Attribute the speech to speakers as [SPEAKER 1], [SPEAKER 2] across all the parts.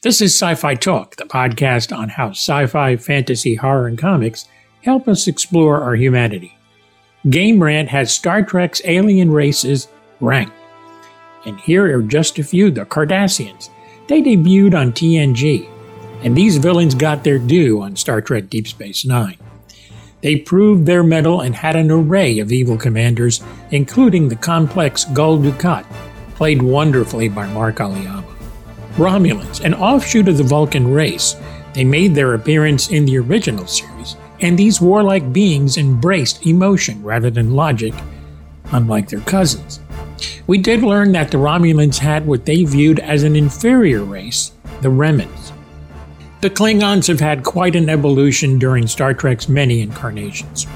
[SPEAKER 1] This is Sci Fi Talk, the podcast on how sci fi, fantasy, horror, and comics help us explore our humanity. Game Rant has Star Trek's alien races ranked. And here are just a few the Cardassians. They debuted on TNG, and these villains got their due on Star Trek Deep Space Nine. They proved their mettle and had an array of evil commanders, including the complex Gul Dukat, played wonderfully by Marc Alaimo. Romulans, an offshoot of the Vulcan race, they made their appearance in the original series, and these warlike beings embraced emotion rather than logic, unlike their cousins. We did learn that the Romulans had what they viewed as an inferior race, the Remans. The Klingons have had quite an evolution during Star Trek's many incarnations.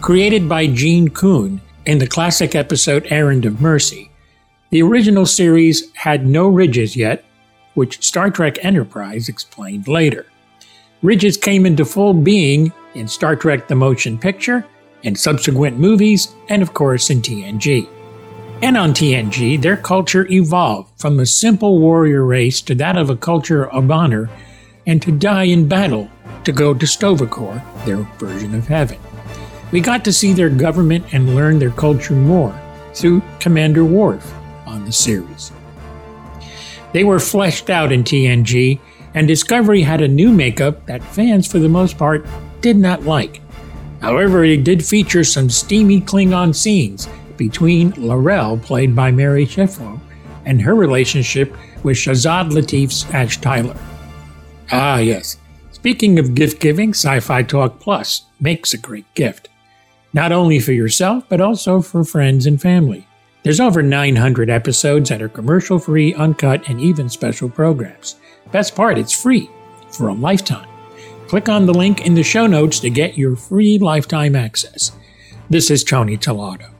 [SPEAKER 1] Created by Gene Coon in the classic episode Errand of Mercy, the original series had no ridges yet, which Star Trek Enterprise explained later. Ridges came into full being in Star Trek The Motion Picture, in subsequent movies, and of course in TNG. And on TNG, their culture evolved from a simple warrior race to that of a culture of honor and to die in battle to go to Sto-vo-kor, their version of heaven. We got to see their government and learn their culture more through Commander Worf on the series. They were fleshed out in TNG, and Discovery had a new makeup that fans, for the most part, did not like. However, it did feature some steamy Klingon scenes between L'Rell, played by Mary Chieffo, and her relationship with Shazad Latif's Ash Tyler. Ah, yes. Speaking of gift giving, Sci Fi Talk Plus makes a great gift. Not only for yourself, but also for friends and family. There's over 900 episodes that are commercial free, uncut, and even special programs. Best part, it's free for a lifetime. Click on the link in the show notes to get your free lifetime access. This is Tony Tellado.